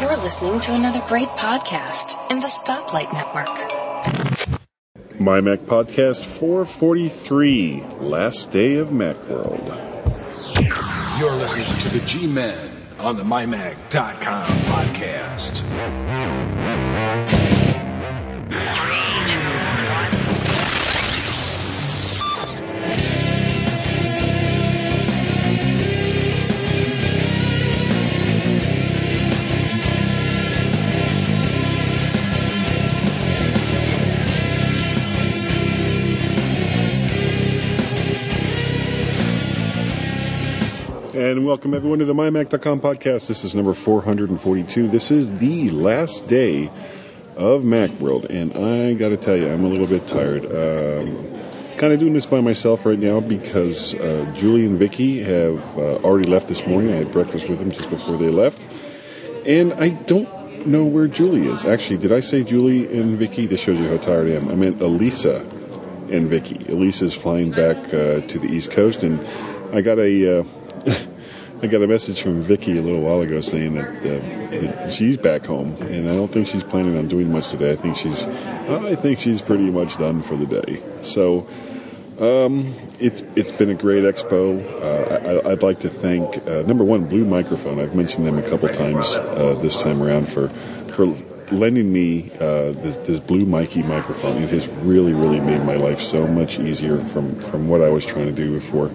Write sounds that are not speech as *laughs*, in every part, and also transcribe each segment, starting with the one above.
You're listening to another great podcast in the Stoplight Network. My Mac Podcast 443, last day of Macworld. You're listening to the G Men on the MyMac.com podcast. And welcome everyone to the MyMac.com podcast. This is number 442. This is the last day of Macworld, and I got to tell you, I'm a little bit tired. Um, kind of doing this by myself right now because uh, Julie and Vicky have uh, already left this morning. I had breakfast with them just before they left, and I don't know where Julie is. Actually, did I say Julie and Vicky? This shows you how tired I am. I meant Elisa and Vicky. Elisa's flying back uh, to the East Coast, and I got a. I got a message from Vicky a little while ago saying that, uh, that, she's back home, and I don't think she's planning on doing much today. I think she's, I think she's pretty much done for the day. So, um, it's it's been a great expo. Uh, I, would like to thank uh, number one Blue Microphone. I've mentioned them a couple times uh, this time around for for lending me uh, this, this Blue Mikey microphone. It has really really made my life so much easier from from what I was trying to do before.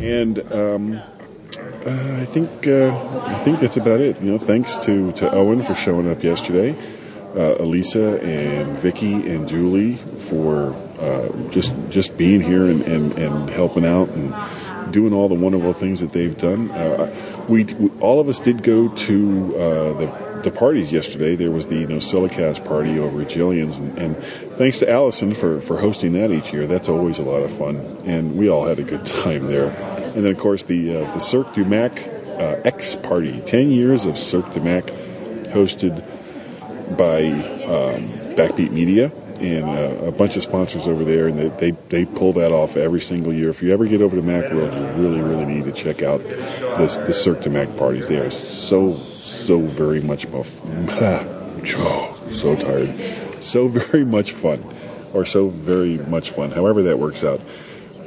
And um, uh, I think uh, I think that's about it. You know, thanks to, to Owen for showing up yesterday, uh, Elisa and Vicky and Julie for uh, just just being here and, and, and helping out and doing all the wonderful things that they've done. Uh, we, we, all of us did go to uh, the the parties yesterday. There was the you know Silicast party over at Jillian's, and, and, thanks to Allison for, for hosting that each year. That's always a lot of fun, and we all had a good *laughs* time there. And then of course the uh, the Cirque du Mac uh, X party, ten years of Cirque du Mac, hosted by um, Backbeat Media and uh, a bunch of sponsors over there, and they, they, they pull that off every single year. If you ever get over to Macworld, you really really need to check out this, the Cirque du Mac parties. They are so so very much fun. *laughs* so tired, so very much fun, or so very much fun. However that works out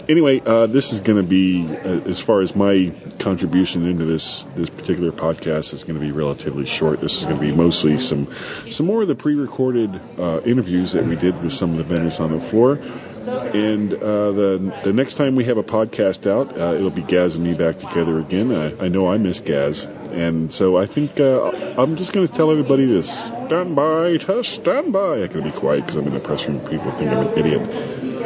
anyway, uh, this is going to be, uh, as far as my contribution into this this particular podcast, is going to be relatively short. This is going to be mostly some some more of the pre-recorded uh, interviews that we did with some of the vendors on the floor. And uh, the the next time we have a podcast out, uh, it'll be Gaz and me back together again. I, I know I miss Gaz, and so I think uh, I'm just going to tell everybody to stand by, to stand by. I got to be quiet because I'm in the press room. People think I'm an idiot,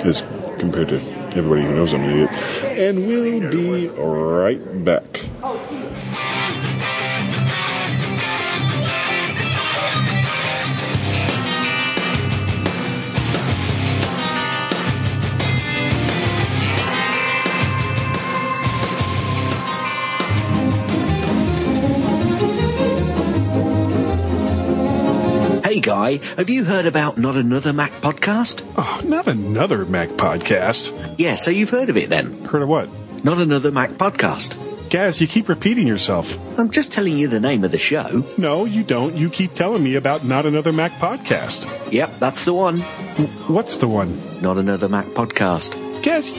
as compared to everybody who knows I'm an idiot. And we'll be right back. Hey Guy, have you heard about Not Another Mac podcast? Oh, not another Mac podcast. Yeah, so you've heard of it then? Heard of what? Not Another Mac podcast. Gaz, you keep repeating yourself. I'm just telling you the name of the show. No, you don't. You keep telling me about Not Another Mac podcast. Yep, that's the one. What's the one? Not Another Mac podcast. Gaz,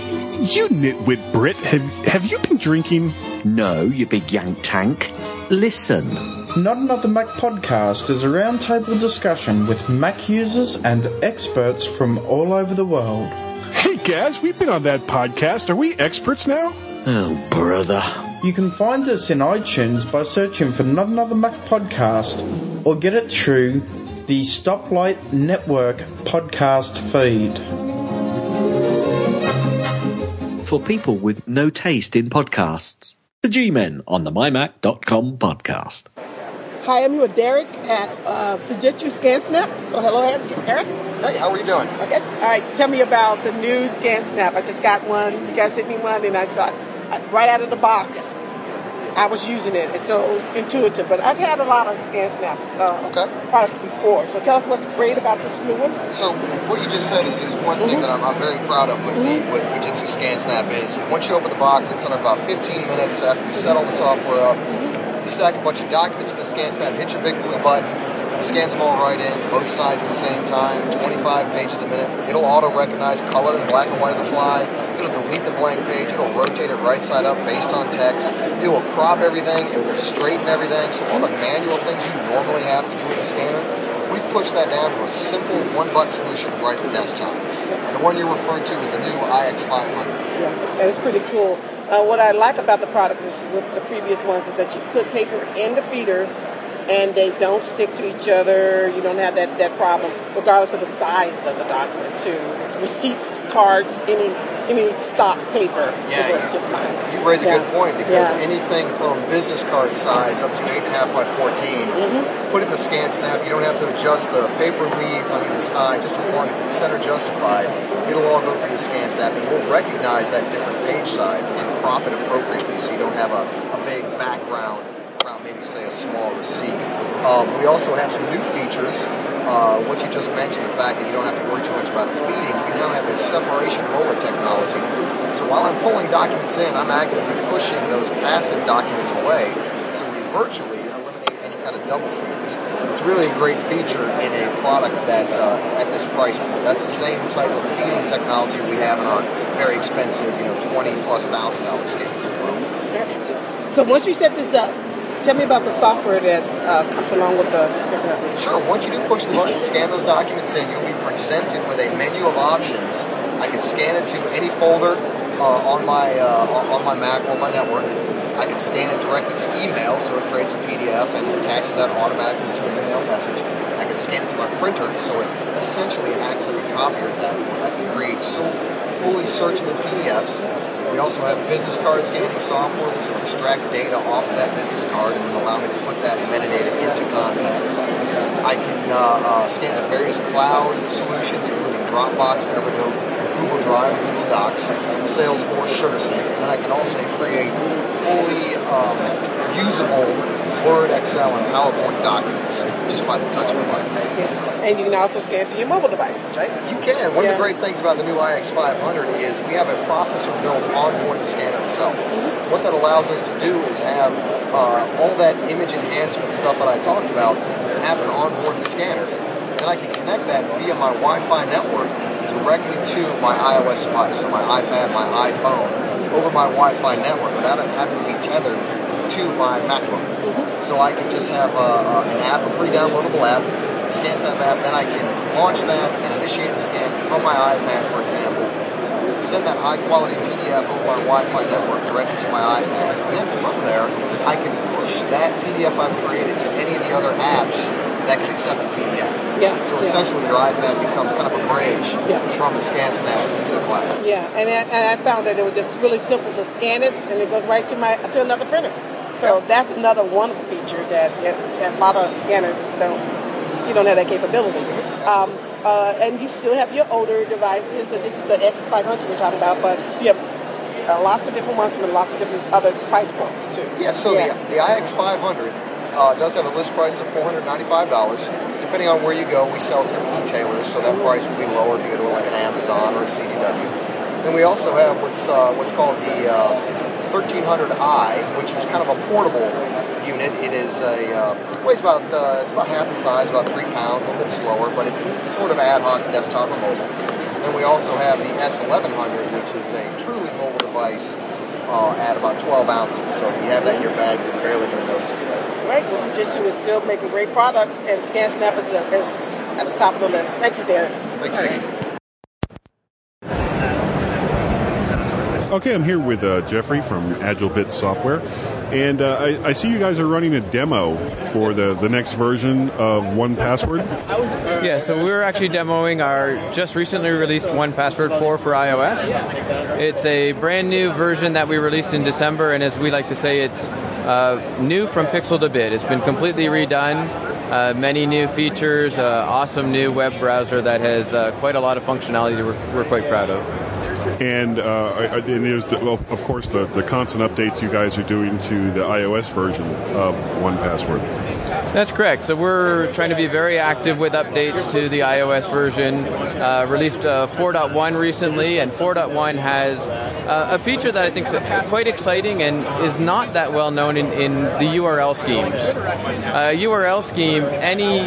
you nitwit Brit, have, have you been drinking? No, you big yank tank. Listen. Not Another Mac podcast is a roundtable discussion with Mac users and experts from all over the world. Hey, Gaz, we've been on that podcast. Are we experts now? Oh, brother. You can find us in iTunes by searching for Not Another Mac podcast or get it through the Stoplight Network podcast feed. For people with no taste in podcasts, the G Men on the MyMac.com podcast. Hi, I'm here with Derek at uh, Fujitsu ScanSnap. So hello, Eric. Eric? Hey, how are you doing? Okay. All right. Tell me about the new ScanSnap. I just got one. You guys sent me one, and I thought right out of the box. I was using it. It's so intuitive. But I've had a lot of ScanSnap uh, okay. products before. So tell us what's great about this new one. So what you just said is, is one mm-hmm. thing that I'm, I'm, very proud of with mm-hmm. the with Fujitsu ScanSnap is once you open the box, it's in about 15 minutes after you set all the software up. Mm-hmm You stack a bunch of documents in the scan snap, hit your big blue button, scans them all right in, both sides at the same time, 25 pages a minute. It'll auto recognize color and black and white on the fly. It'll delete the blank page. It'll rotate it right side up based on text. It will crop everything. It will straighten everything. So all the manual things you normally have to do with a scanner, we've pushed that down to a simple one-button solution right at the desktop. And the one you're referring to is the new IX500. Yeah, and it's pretty cool. Uh, what I like about the product is with the previous ones is that you put paper in the feeder and they don't stick to each other. You don't have that, that problem, regardless of the size of the document, too. Receipts, cards, any any stock paper. Yeah, it's you, just fine. you raise a Yeah. good point because Yeah. anything from business card size up to 8.5 by 14, Mm-hmm. put it in the scan snap. You don't have to adjust the paper leads on either side, just as long as it's center justified. It'll all go through the scan snap and we'll recognize that different page size and crop it appropriately so you don't have a, a big background maybe say a small receipt. Um, we also have some new features. Uh, what you just mentioned, the fact that you don't have to worry too much about feeding, we now have a separation roller technology. So while I'm pulling documents in, I'm actively pushing those passive documents away. So we virtually eliminate any kind of double feeds. It's really a great feature in a product that, uh, at this price point, that's the same type of feeding technology we have in our very expensive, you know, twenty plus thousand dollar scanners. So, so once you set this up, tell me about the software that uh, comes along with the internet. Sure. Once you do push the button scan those documents in, you'll be presented with a menu of options. I can scan it to any folder uh, on my uh, on my Mac or my network. I can scan it directly to email, so it creates a PDF and attaches that automatically to an email message. I can scan it to my printer, so it essentially acts like a copier at that point. I can create so fully searchable PDFs. Also have business card scanning software, which will extract data off of that business card and then allow me to put that metadata into contacts. I can uh, uh, scan to various cloud solutions, including Dropbox, Evernote, Google Drive, Google Docs, Salesforce, SugarSync, and then I can also create fully um, usable Word, Excel, and PowerPoint documents just by the touch of a button. Yeah. And you can also scan to your mobile devices, right? You can. One of the great things about the new IX500 is we have a processor built onboard the scanner itself. What that allows us to do is have uh, all that image enhancement stuff that I talked about happen onboard the scanner. And then I can connect that via my Wi-Fi network directly to my iOS device, so my iPad, my iPhone, over my Wi-Fi network without it having to be tethered to my MacBook. So I can just have uh, uh, an app, a free downloadable app, a ScanSnap app, then I can launch that and initiate the scan from my iPad, for example, send that high quality PDF over my Wi-Fi network directly to my iPad, and then from there, I can push that PDF I've created to any of the other apps that can accept the PDF. Yeah, So yeah. essentially, your iPad becomes kind of a bridge Yeah. from the ScanSnap to the cloud. Yeah, and I, and I found that it was just really simple to scan it, and it goes right to my to another printer. So that's another wonderful feature that, that a lot of scanners don't. You don't have that capability. Um, uh, and you still have your older devices. So this is the X500 we're talking about, but you have uh, lots of different ones from lots of different other price points too. Yeah, so Yeah. The, the IX500 uh, does have a list price of $495. Depending on where you go, we sell through e-tailers, so that price will be lower if you go to like an Amazon or a CDW. Then we also have what's uh, what's called the uh, 1300i, which is kind of a portable unit. It is a uh, weighs about uh, it's about half the size, about three pounds, a little bit slower, but it's sort of ad hoc desktop or mobile. Then we also have the S1100, which is a truly mobile device uh, at about 12 ounces. So if you have that in your bag, you're barely going to notice it's there. Right. Well, Fujitsu is still making great products, and ScanSnap is, is at the top of the list. Thank you, Derek. Thanks, All Nikki. right. Okay, I'm here with uh, Jeffrey from AgileBits Software, and uh, I, I see you guys are running a demo for the, the next version of 1Password. Yeah, so we're actually demoing our just recently released 1Password 4 for iOS. It's a brand new version that we released in December, and as we like to say, it's uh, new from pixel to bit. It's been completely redone, uh, many new features, uh, awesome new web browser that has uh, quite a lot of functionality we're, we're quite proud of. And, uh, and there's, the, well, of course, the, the constant updates you guys are doing to the iOS version of 1Password. That's correct. So we're trying to be very active with updates to the iOS version. Uh, released uh, 4.1 recently, and 4.1 has Uh, a feature that I think is quite exciting and is not that well known in, in the URL schemes. Uh, URL scheme, any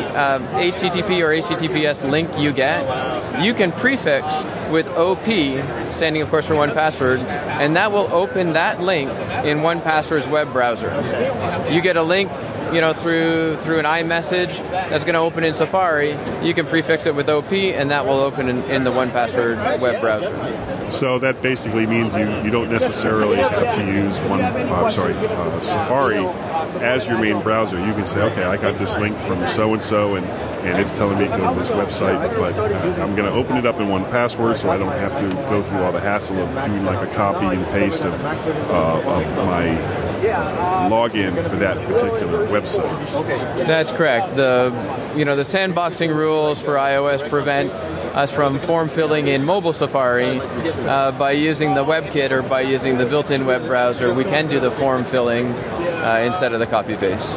HTTP or HTTPS link you get, you can prefix with OP, standing of course for 1Password, and that will open that link in 1Password's web browser. You get a link you know, through through an iMessage that's going to open in Safari, you can prefix it with OP, and that will open in, in the 1Password web browser. So that basically means you, you don't necessarily have to use one, uh, sorry, uh, Safari as your main browser. You can say, okay, I got this link from so and so, and and it's telling me to go to this website, but uh, I'm going to open it up in 1Password, so I don't have to go through all the hassle of doing like a copy and paste of uh, of my login for that particular website. That's correct. The you know the sandboxing rules for iOS prevent us from form filling in mobile Safari uh, by using the WebKit or by using the built-in web browser. We can do the form filling uh, instead of the copy paste.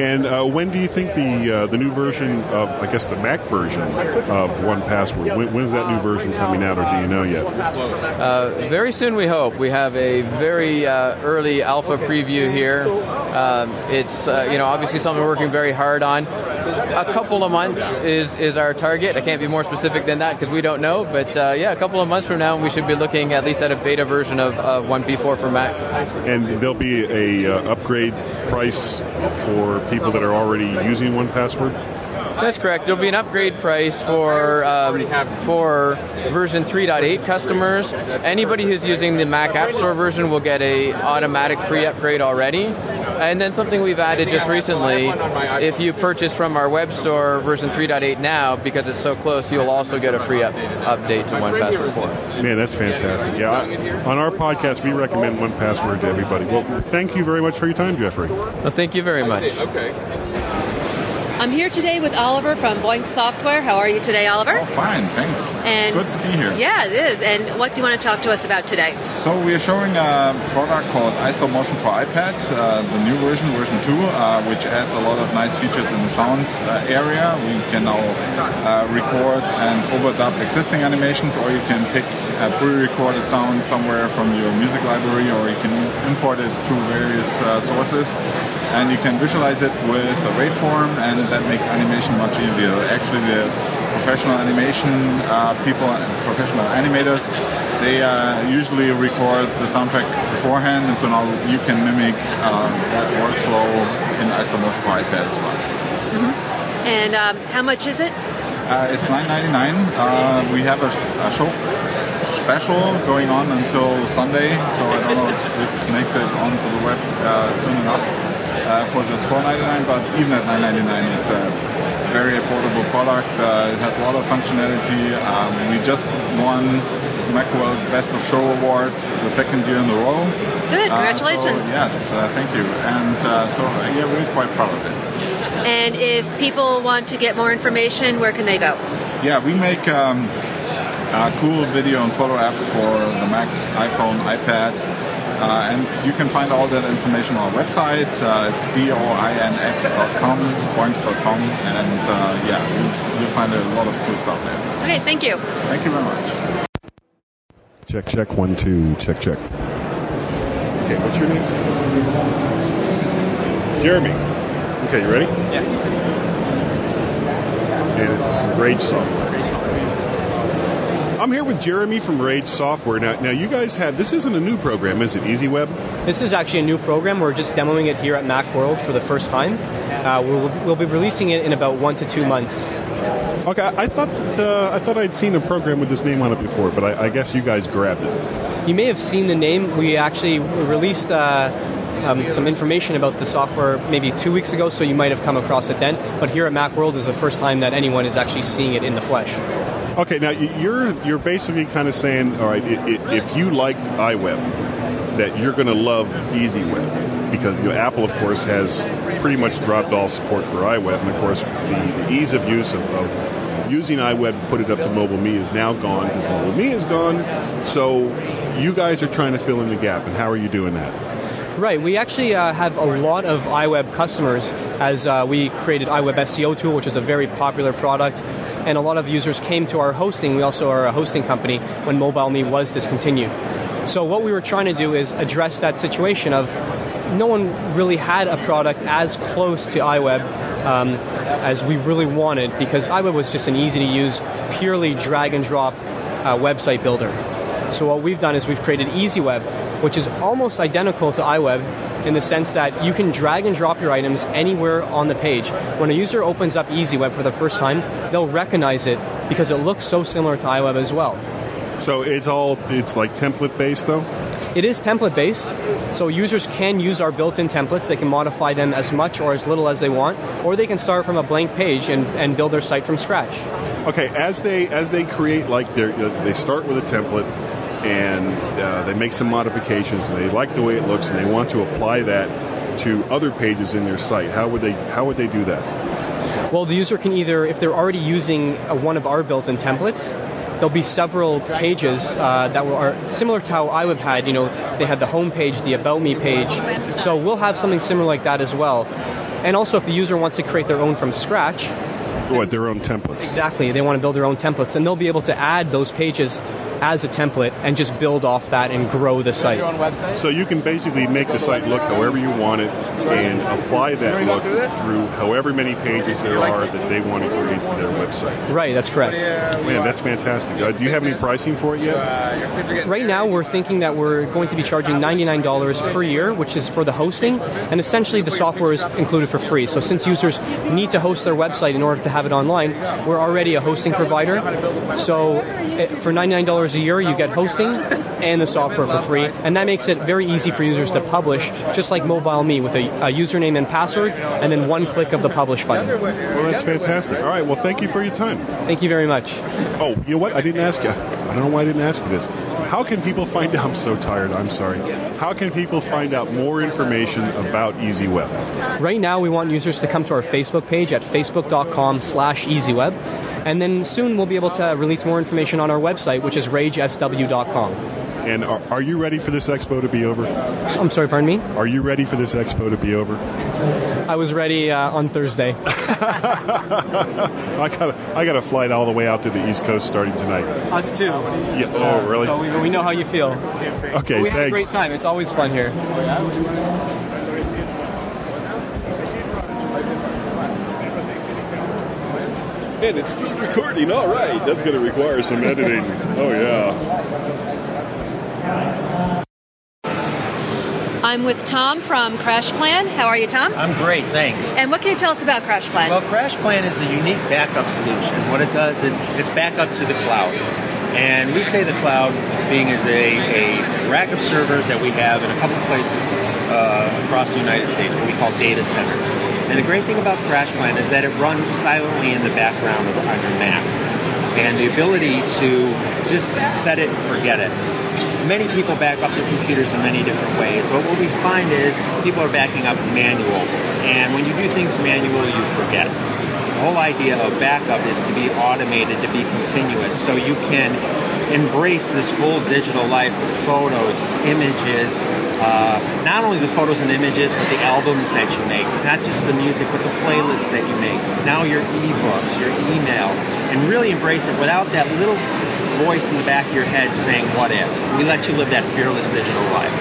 And uh, when do you think the uh, the new version of I guess the Mac version of 1Password? When, when is that new version coming out, or do you know yet? Uh, very soon, we hope. We have a very uh, early alpha preview here. Um, it's you know obviously something we're working very hard on. A couple of months is is our target. I can't be more specific than that because we don't know. But yeah, a couple of months from now, we should be looking at least at a beta version of, of 1P4 for Mac. And there'll be a upgrade price for people that are already using 1Password? That's correct. There'll be an upgrade price for um, for version 3.8 customers. Anybody who's using the Mac App Store version will get a automatic free upgrade already. And then something we've added just recently, if you purchase from our web store version 3.8 now, because it's so close, you'll also get a free up, update to 1Password 4. Man, that's fantastic. Yeah, on our podcast, we recommend 1Password to everybody. Well, thank you very much for your time, Jeffrey. Well, thank you very much. Okay. I'm here today with Oliver from Boinx Software. How are you today, Oliver? Oh, fine, thanks. And it's good to be here. Yeah, it is. And what do you want to talk to us about today? So we are showing a product called iStop Motion for iPad, uh, the new version, version 2, uh, which adds a lot of nice features in the sound uh, area. We can now uh, record and overdub existing animations, or you can pick a pre-recorded sound somewhere from your music library, or you can import it through various uh, sources and you can visualize it with a waveform and that makes animation much easier. Actually the professional animation uh, people, professional animators, they uh, usually record the soundtrack beforehand and so now you can mimic uh, that workflow in iStop Motion for iPad as well. Mm-hmm. And um, how much is it? Uh, it's $9.99. Uh, we have a, a show special going on until Sunday, so I don't know if this makes it onto the web uh, soon enough uh, for just $4.99, but even at $9.99 it's a very affordable product. Uh, it has a lot of functionality. Um, we just won Macworld Best of Show Award the second year in a row. Good, congratulations. So, yes, uh, thank you. And uh, so, yeah, we're quite proud of it. And if people want to get more information, where can they go? Yeah, we make um, uh, cool video and photo apps for the Mac, iPhone, iPad, uh, and you can find all that information on our website. Uh, it's boinx.com, boinx.com, and uh, yeah, you'll, you'll, find a lot of cool stuff there. Okay, thank you. Thank you very much. Check, check, one, two, check, check. Okay, what's your name? Jeremy. Okay, you ready? Yeah. And it's Rage Software. I'm here with Jeremy from Rage Software. Now, now you guys have this isn't a new program, is it? EasyWeb. This is actually a new program. We're just demoing it here at MacWorld for the first time. Uh, we'll, we'll be releasing it in about one to two months. Okay, I thought uh, I thought I'd seen a program with this name on it before, but I, I guess you guys grabbed it. You may have seen the name. We actually released. Uh, um, some information about the software maybe two weeks ago, so you might have come across it then. But here at MacWorld is the first time that anyone is actually seeing it in the flesh. Okay, now you're you're basically kind of saying, all right, if you liked iWeb, that you're going to love EasyWeb because you know, Apple, of course, has pretty much dropped all support for iWeb, and of course, the, the ease of use of, of using iWeb to put it up to Mobile Me is now gone because Mobile Me is gone. So you guys are trying to fill in the gap, and how are you doing that? Right, we actually uh, have a lot of iWeb customers as uh, we created iWeb SEO tool, which is a very popular product and a lot of users came to our hosting. We also are a hosting company when MobileMe was discontinued. So what we were trying to do is address that situation of no one really had a product as close to iWeb um, as we really wanted because iWeb was just an easy to use, purely drag and drop uh, website builder. So what we've done is we've created EasyWeb, which is almost identical to iWeb in the sense that you can drag and drop your items anywhere on the page. When a user opens up EasyWeb for the first time, they'll recognize it because it looks so similar to iWeb as well. So it's all it's like template based though. It is template based, so users can use our built-in templates. They can modify them as much or as little as they want, or they can start from a blank page and, and build their site from scratch. Okay, as they as they create like they start with a template and uh, they make some modifications and they like the way it looks and they want to apply that to other pages in their site. How would they how would they do that? Well, the user can either, if they're already using uh, one of our built-in templates, there'll be several pages uh, that are similar to how i iWeb had. You know, they had the home page, the About Me page. So we'll have something similar like that as well. And also, if the user wants to create their own from scratch, what their own templates? Exactly, they want to build their own templates, and they'll be able to add those pages as a template and just build off that and grow the site. So you can basically make the site look however you want it and apply that look through however many pages there are that they want to create for their website. Right, that's correct. Man, that's fantastic. Uh, do you have any pricing for it yet? Right now, we're thinking that we're going to be charging $99 per year, which is for the hosting, and essentially the software is included for free. So since users need to host their website in order to have it online, we're already a hosting provider. So eh, for $99 a year, you get hosting and the software for free, and that makes it very easy for users to publish, just like Mobile Me, with a, a username and password, and then one click of the publish button. Well, that's fantastic. All right, well, thank you for your time. Thank you very much. Oh, you know what? I didn't ask you. I don't know why I didn't ask you this. How can people find out? I'm so tired. I'm sorry. How can people find out more information about EasyWeb? Right now, we want users to come to our Facebook page at facebook.com slash EasyWeb. And then soon we'll be able to release more information on our website, which is ragesw.com. And are, are you ready for this expo to be over? I'm sorry, pardon me? Are you ready for this expo to be over? I was ready uh, on Thursday. *laughs* I got a, I got a flight all the way out to the East Coast starting tonight. Us too. Yeah. Oh, really? So we, we know how you feel. Okay, we had a great time. It's always fun here. And it's still recording. All right, that's going to require some editing. Oh yeah. I'm with Tom from Crash Plan. How are you, Tom? I'm great, thanks. And what can you tell us about Crash Plan? Well, Crash Plan is a unique backup solution. What it does is it's backup to the cloud. And we say the cloud being as a, a rack of servers that we have in a couple places uh, across the United States, what we call data centers. And the great thing about Crash Plan is that it runs silently in the background of, on your Mac. And the ability to just set it and forget it. Many people back up their computers in many different ways, but what we find is people are backing up manual. And when you do things manual, you forget. The whole idea of backup is to be automated, to be continuous, so you can embrace this full digital life of photos, images, uh, not only the photos and images, but the albums that you make, not just the music, but the playlists that you make, now your ebooks, your email, and really embrace it without that little voice in the back of your head saying, What if? We let you live that fearless digital life.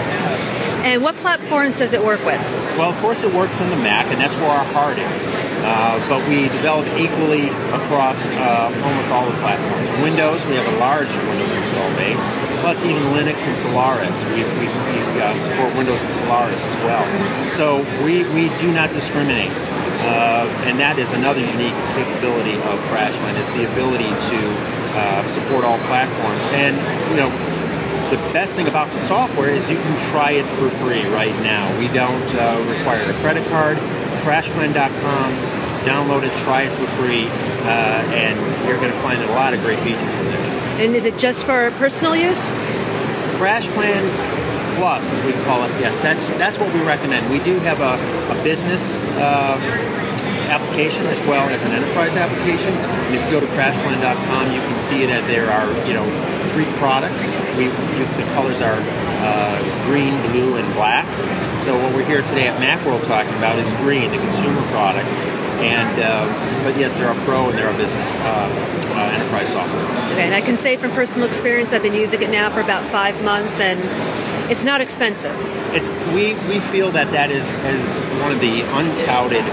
And what platforms does it work with? Well, of course, it works on the Mac, and that's where our heart is. Uh, but we develop equally across uh, almost all the platforms. Windows, we have a large Windows install base, plus even Linux and Solaris. We, we, we uh, support Windows and Solaris as well. So we, we do not discriminate. Uh, and that is another unique capability of CrashPlan is the ability to uh, support all platforms. And you know, the best thing about the software is you can try it for free right now. We don't uh, require a credit card. Crashplan.com, download it, try it for free, uh, and you're going to find a lot of great features in there. And is it just for personal use? Crashplan Plus, as we call it, yes, that's that's what we recommend. We do have a, a business uh, application as well as an enterprise application. And if you go to crashplan.com, you can see that there are you know three products. We the colors are uh, green, blue, and black. So what we're here today at Macworld talking about is green, the consumer product. And uh, but yes, there are pro and there are business uh, uh, enterprise software. Okay, and I can say from personal experience, I've been using it now for about five months, and it's not expensive. It's we we feel that that is is one of the untouted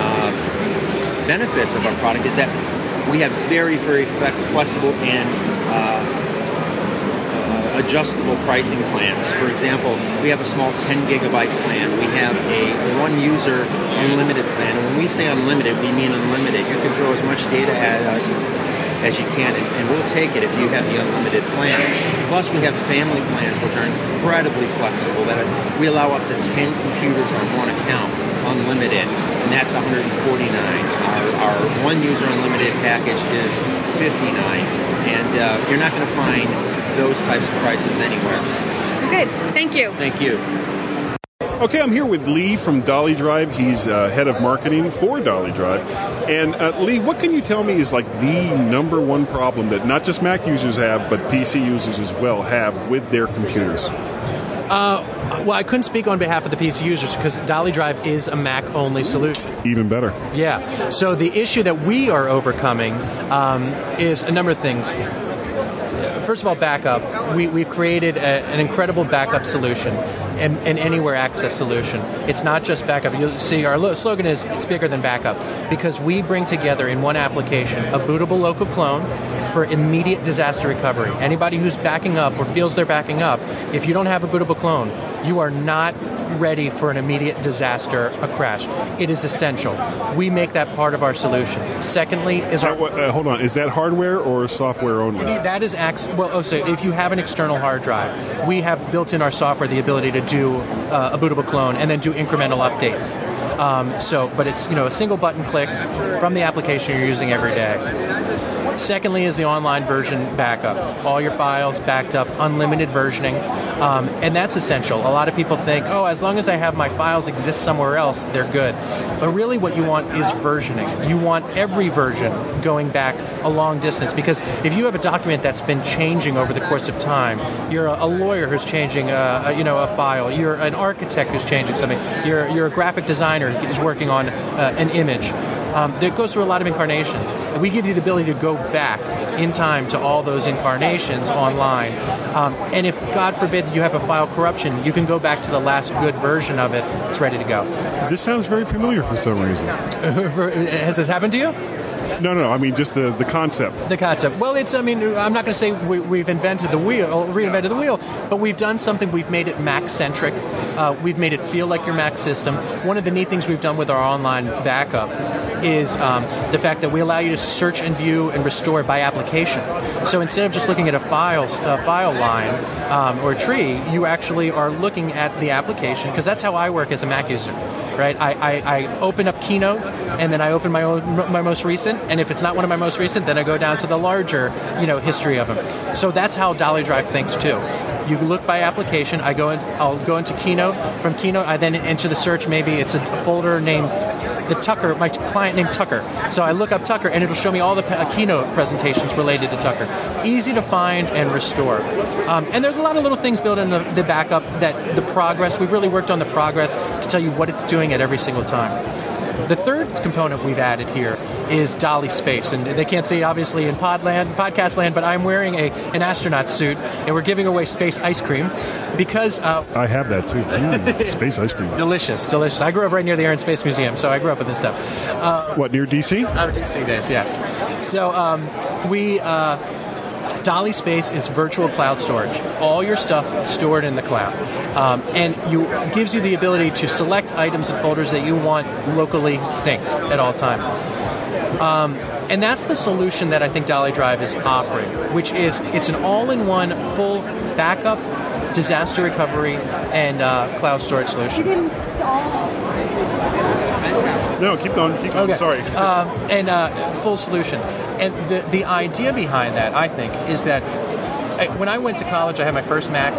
uh, benefits of our product is that we have very very flex- flexible and uh, uh, adjustable pricing plans. For example, we have a small 10 gigabyte plan. We have a one user unlimited plan. When we say unlimited, we mean unlimited. You can throw as much data at us as, as you can, and, and we'll take it if you have the unlimited plan. Plus, we have family plans, which are incredibly flexible. That we allow up to 10 computers on one account, unlimited, and that's 149. Our, our one user unlimited package is 59, and uh, you're not going to find those types of prices anywhere. Okay, thank you. Thank you. Okay, I'm here with Lee from Dolly Drive. He's uh, head of marketing for Dolly Drive. And uh, Lee, what can you tell me is like the number one problem that not just Mac users have, but PC users as well have with their computers? Uh, well, I couldn't speak on behalf of the PC users because Dolly Drive is a Mac only solution. Even better. Yeah. So the issue that we are overcoming um, is a number of things. First of all, backup. We, we've created a, an incredible backup solution, and an anywhere access solution. It's not just backup. You'll see our lo- slogan is it's bigger than backup because we bring together in one application a bootable local clone for immediate disaster recovery. Anybody who's backing up or feels they're backing up, if you don't have a bootable clone, you are not ready for an immediate disaster, a crash. It is essential. We make that part of our solution. Secondly, is our Uh, hold on, is that hardware or software only? that is ac- well. Oh, so if you have an external hard drive, we have built in our software the ability to do uh, a bootable clone and then do incremental updates. Um, so, but it's you know a single button click from the application you're using every day. Secondly, is the online version backup. All your files backed up, unlimited versioning, um, and that's essential. A lot of people think, oh, as long as I have my files exist somewhere else, they're good. But really, what you want is versioning. You want every version going back a long distance because if you have a document that's been changing over the course of time, you're a, a lawyer who's changing, a, a, you know, a file. You're an architect who's changing something. You're you're a graphic designer who's working on uh, an image. Um, that goes through a lot of incarnations. And we give you the ability to go back in time to all those incarnations online. Um, and if, God forbid, you have a file corruption, you can go back to the last good version of it. It's ready to go. This sounds very familiar for some reason. *laughs* Has this happened to you? No, no, I mean just the, the concept. The concept. Well, it's. I mean, I'm not going to say we, we've invented the wheel, or reinvented the wheel, but we've done something. We've made it Mac centric. Uh, we've made it feel like your Mac system. One of the neat things we've done with our online backup is um, the fact that we allow you to search and view and restore by application. So instead of just looking at a files uh, file line um, or tree, you actually are looking at the application because that's how I work as a Mac user right? I, I, I, open up Keynote and then I open my own, my most recent, and if it's not one of my most recent, then I go down to the larger, you know, history of them. So that's how Dolly Drive thinks too. You look by application. I go in. I'll go into Keynote. From Keynote, I then enter the search. Maybe it's a folder named the Tucker. My client named Tucker. So I look up Tucker, and it'll show me all the pa- Keynote presentations related to Tucker. Easy to find and restore. Um, and there's a lot of little things built in the, the backup that the progress. We've really worked on the progress to tell you what it's doing at every single time. The third component we've added here is Dolly Space, and they can't see obviously in Podland, podcast land, but I'm wearing a an astronaut suit, and we're giving away space ice cream because uh, I have that too. Mm, space ice cream. delicious, delicious. I grew up right near the Air and Space Museum, so I grew up with this stuff. Uh, What near DC? out of DC days, yeah. So um, we. Uh, Dolly Space is virtual cloud storage. All your stuff stored in the cloud, um, and you gives you the ability to select items and folders that you want locally synced at all times. Um, and that's the solution that I think Dolly Drive is offering, which is it's an all-in-one full backup, disaster recovery, and uh, cloud storage solution. No, keep going. Keep going. Okay. Sorry. Um, and uh, full solution. And the the idea behind that, I think, is that I, when I went to college, I had my first Mac.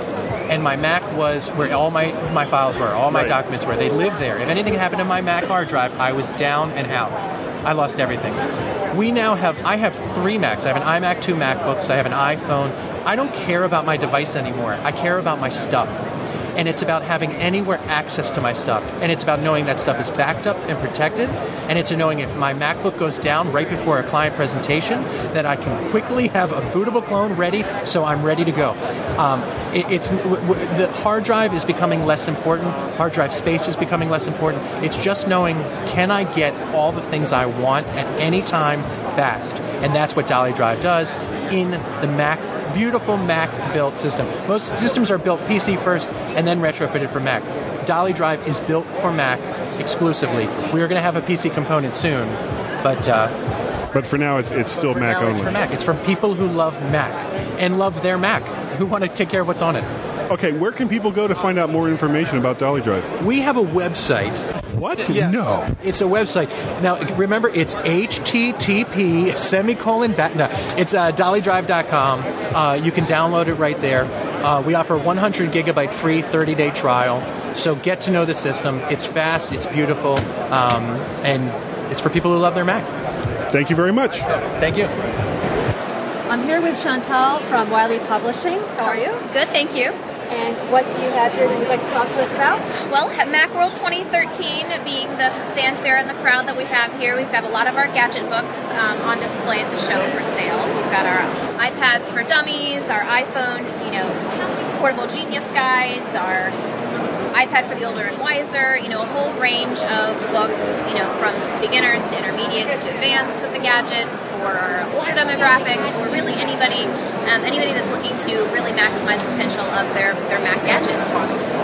and my Mac was where all my, my files were, all my Right. documents were. They lived there. If anything happened to my Mac hard drive, I was down and out. I lost everything. We now have, I have three Macs. I have an iMac, two MacBooks, I have an iPhone. I don't care about my device anymore. I care about my stuff. And it's about having anywhere access to my stuff. And it's about knowing that stuff is backed up and protected. And it's knowing if my MacBook goes down right before a client presentation, that I can quickly have a bootable clone ready so I'm ready to go. Um, it, it's w- w- the hard drive is becoming less important. Hard drive space is becoming less important. It's just knowing can I get all the things I want at any time fast, and that's what Dolly Drive does in the Mac. Beautiful Mac built system. Most systems are built PC first and then retrofitted for Mac. Dolly Drive is built for Mac exclusively. We are going to have a PC component soon, but uh, But for now, it's it's still Mac only. It's for Mac. It's for people who love Mac and love their Mac, who want to take care of what's on it. Okay, where can people go to find out more information about Dolly Drive? We have a website. What? Yeah, No. It's a website. Now, remember, it's HTTP semicolon back. No, it's uh, dollydrive.com. Uh, you can download it right there. Uh, we offer 100 gigabyte free 30 day trial. So get to know the system. It's fast, it's beautiful, um, and it's for people who love their Mac. Thank you very much. Thank you. I'm here with Chantal from Wiley Publishing. How are you? Good, thank you. And what do you have here that you'd like to talk to us about? Well, at Macworld 2013 being the fanfare and the crowd that we have here, we've got a lot of our gadget books um, on display at the show for sale. We've got our iPads for dummies, our iPhone, you know, portable genius guides, our iPad for the older and wiser, you know, a whole range of books, you know, from beginners to intermediates to advanced with the gadgets for our older demographic, for really anybody, um, anybody that's looking to really maximize the potential of their, their Mac gadgets.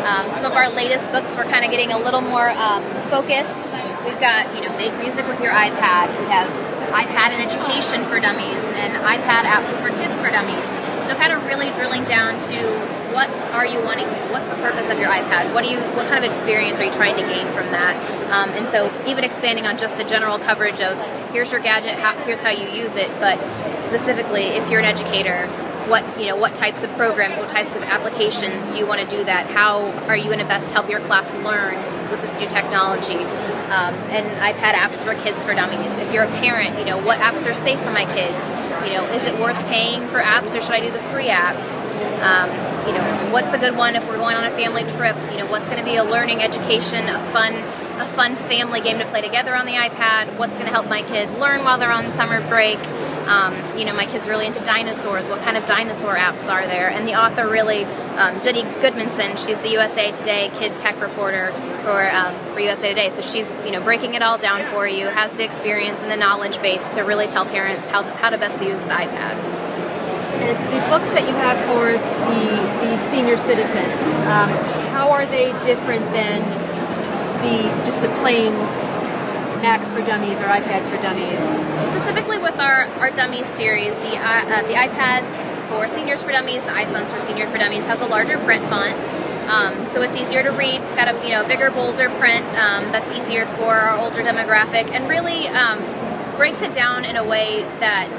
Um, some of our latest books, we're kind of getting a little more um, focused. We've got, you know, make music with your iPad. We have iPad and education for dummies and iPad apps for kids for dummies. So kind of really drilling down to what are you wanting? What's the purpose of your iPad? What do you? What kind of experience are you trying to gain from that? Um, and so even expanding on just the general coverage of here's your gadget, how, here's how you use it, but specifically if you're an educator, what you know, what types of programs, what types of applications do you want to do that? How are you going to best help your class learn with this new technology? Um, and iPad apps for kids for dummies. If you're a parent, you know what apps are safe for my kids. You know, is it worth paying for apps or should I do the free apps? Um, you know, what's a good one if we're going on a family trip? You know, what's going to be a learning education, a fun, a fun family game to play together on the iPad? What's going to help my kid learn while they're on summer break? Um, you know, my kid's really into dinosaurs. What kind of dinosaur apps are there? And the author really, um, Jinny Gudmundsen, she's the USA Today kid tech reporter for um, for USA Today. So she's you know breaking it all down for you, has the experience and the knowledge base to really tell parents how how to best use the iPad. And the books that you have for the, the senior citizens, um, how are they different than the just the plain Macs for dummies or iPads for dummies? Specifically with our, our dummies series, the uh, the iPads for seniors for dummies, the iPhones for senior for dummies has a larger print font. Um, so it's easier to read. It's got a you know bigger, bolder print um, that's easier for our older demographic, and really um, breaks it down in a way that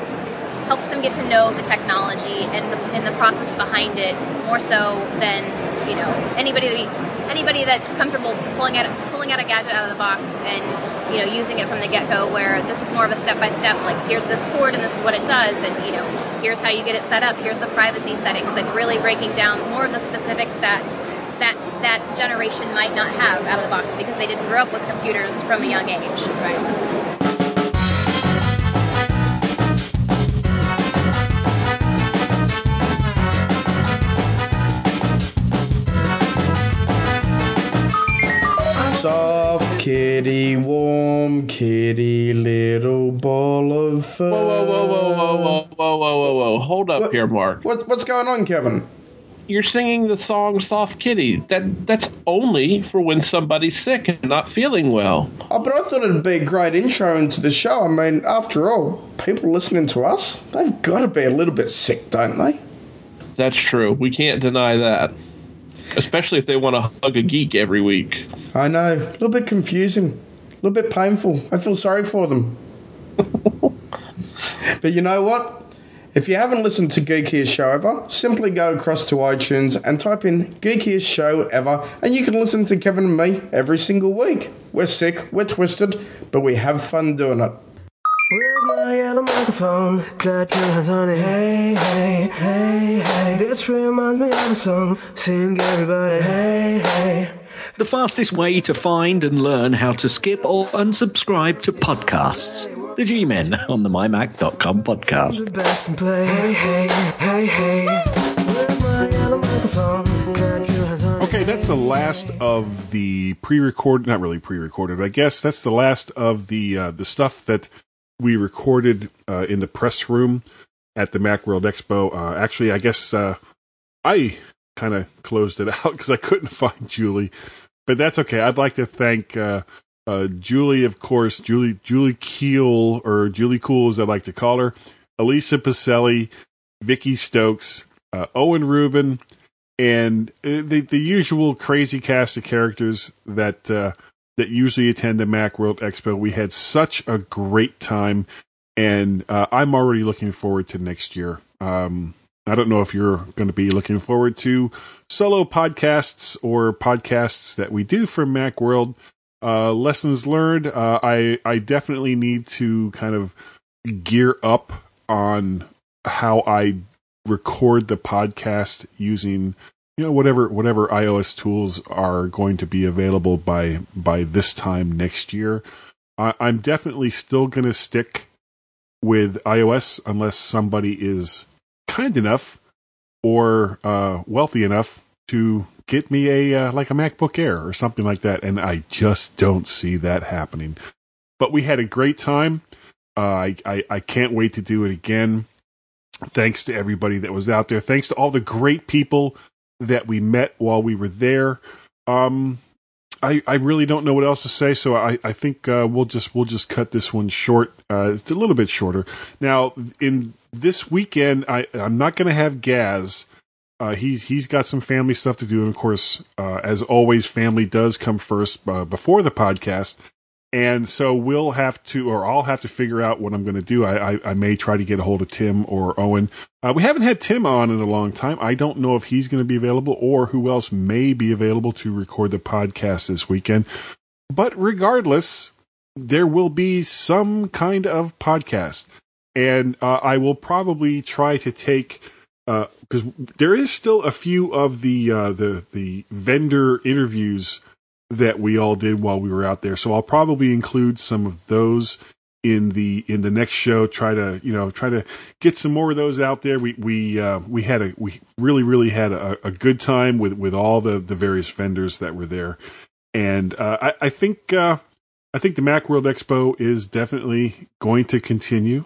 helps them get to know the technology and the, and the process behind it more so than you know anybody anybody that's comfortable pulling out pulling out a gadget out of the box and you know using it from the get go. Where this is more of a step by step. Like here's this cord and this is what it does, and you know here's how you get it set up. Here's the privacy settings. Like really breaking down more of the specifics that that that generation might not have out of the box because they didn't grow up with computers from a young age. Right. Kitty, warm kitty, little ball of fur. Whoa, whoa, whoa, whoa, whoa, whoa, whoa, whoa, whoa! Hold up here, Mark. What, what's going on, Kevin? You're singing the song "Soft Kitty." That that's only for when somebody's sick and not feeling well. Oh, but I thought it'd be a great intro into the show. I mean, after all, people listening to us, they've got to be a little bit sick, don't they? That's true. We can't deny that. Especially if they want to hug a geek every week. I know. A little bit confusing. A little bit painful. I feel sorry for them. *laughs* but you know what? If you haven't listened to Geekiest Show Ever, simply go across to iTunes and type in Geekiest Show Ever, and you can listen to Kevin and me every single week. We're sick, we're twisted, but we have fun doing it. Where's my yellow microphone? Clap your hands on it. Hey, hey, hey, hey. This reminds me of a song. Sing everybody. Hey, hey. The fastest way to find and learn how to skip or unsubscribe to podcasts. The G Men on the MyMac.com podcast. The best in play. Hey, hey, hey, hey. Where's my yellow microphone? Clap your hands on it. Okay, that's the last of the pre-recorded. Not really pre-recorded. I guess that's the last of the uh, the stuff that we recorded uh, in the press room at the MacWorld Expo. Uh, actually, I guess uh, I kind of closed it *laughs* out because I couldn't find Julie, but that's okay. I'd like to thank uh, uh, Julie, of course, Julie Julie Keel or Julie Cool, as I like to call her, Elisa Pacelli, Vicky Stokes, uh, Owen Rubin, and the the usual crazy cast of characters that that usually attend the MacWorld Expo. We had such a great time, and uh, I'm already looking forward to next year. Um, I don't know if you're going to be looking forward to solo podcasts or podcasts that we do from MacWorld. Uh, lessons learned. Uh, I I definitely need to kind of gear up on how I record the podcast using you know whatever whatever iOS tools are going to be available by by this time next year. I, I'm definitely still going to stick with iOS unless somebody is kind enough or uh, wealthy enough to get me a uh, like a MacBook Air or something like that, and I just don't see that happening. But we had a great time. Uh, I, I I can't wait to do it again. Thanks to everybody that was out there. Thanks to all the great people that we met while we were there. Um, I, I really don't know what else to say, so I, I think uh, we'll just we'll just cut this one short. Uh, it's a little bit shorter. Now, in this weekend, I I'm not going to have Gaz. Uh, he's he's got some family stuff to do, and of course, uh, as always, family does come first uh, before the podcast. And so we'll have to, or I'll have to figure out what I'm going to do. I, I, I may try to get a hold of Tim or Owen. Uh, we haven't had Tim on in a long time. I don't know if he's going to be available or who else may be available to record the podcast this weekend. But regardless, there will be some kind of podcast. And uh, I will probably try to take because there is still a few of the uh, the the vendor interviews that we all did while we were out there. So I'll probably include some of those in the in the next show. Try to you know try to get some more of those out there. We we uh, we had a we really really had a, a good time with with all the the various vendors that were there, and uh, I, I think uh, I think the MacWorld Expo is definitely going to continue,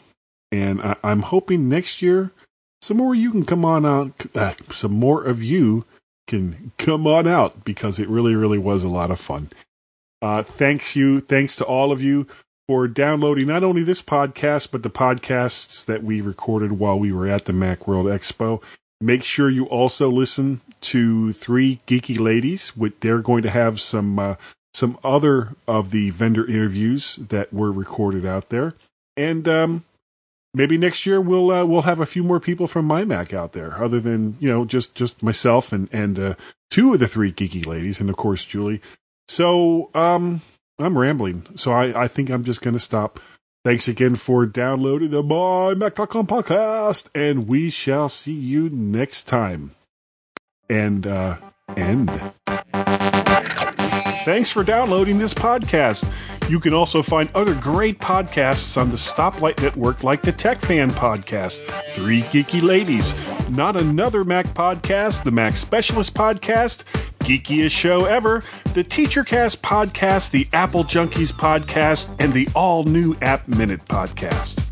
and I, I'm hoping next year some more you can come on out. Uh, some more of you can come on out because it really, really was a lot of fun. Uh, thanks you, thanks to all of you for downloading not only this podcast but the podcasts that we recorded while we were at the MacWorld Expo. Make sure you also listen to Three Geeky Ladies. They're going to have some uh, some other of the vendor interviews that were recorded out there, and um, maybe next year we'll uh, we'll have a few more people from my Mac out there, other than you know just just myself and and uh, two of the three geeky ladies, and of course Julie. So um, I'm rambling, so I I think I'm just gonna stop. Thanks again for downloading the MyMac.com podcast, and we shall see you next time. And uh, end. Thanks for downloading this podcast. You can also find other great podcasts on the Stoplight Network, like the Tech Fan Podcast, Three Geeky Ladies, Not Another Mac Podcast, the Mac Specialist Podcast, Geekiest Show Ever, the TeacherCast Podcast, the Apple Junkies Podcast, and the all new App Minute Podcast.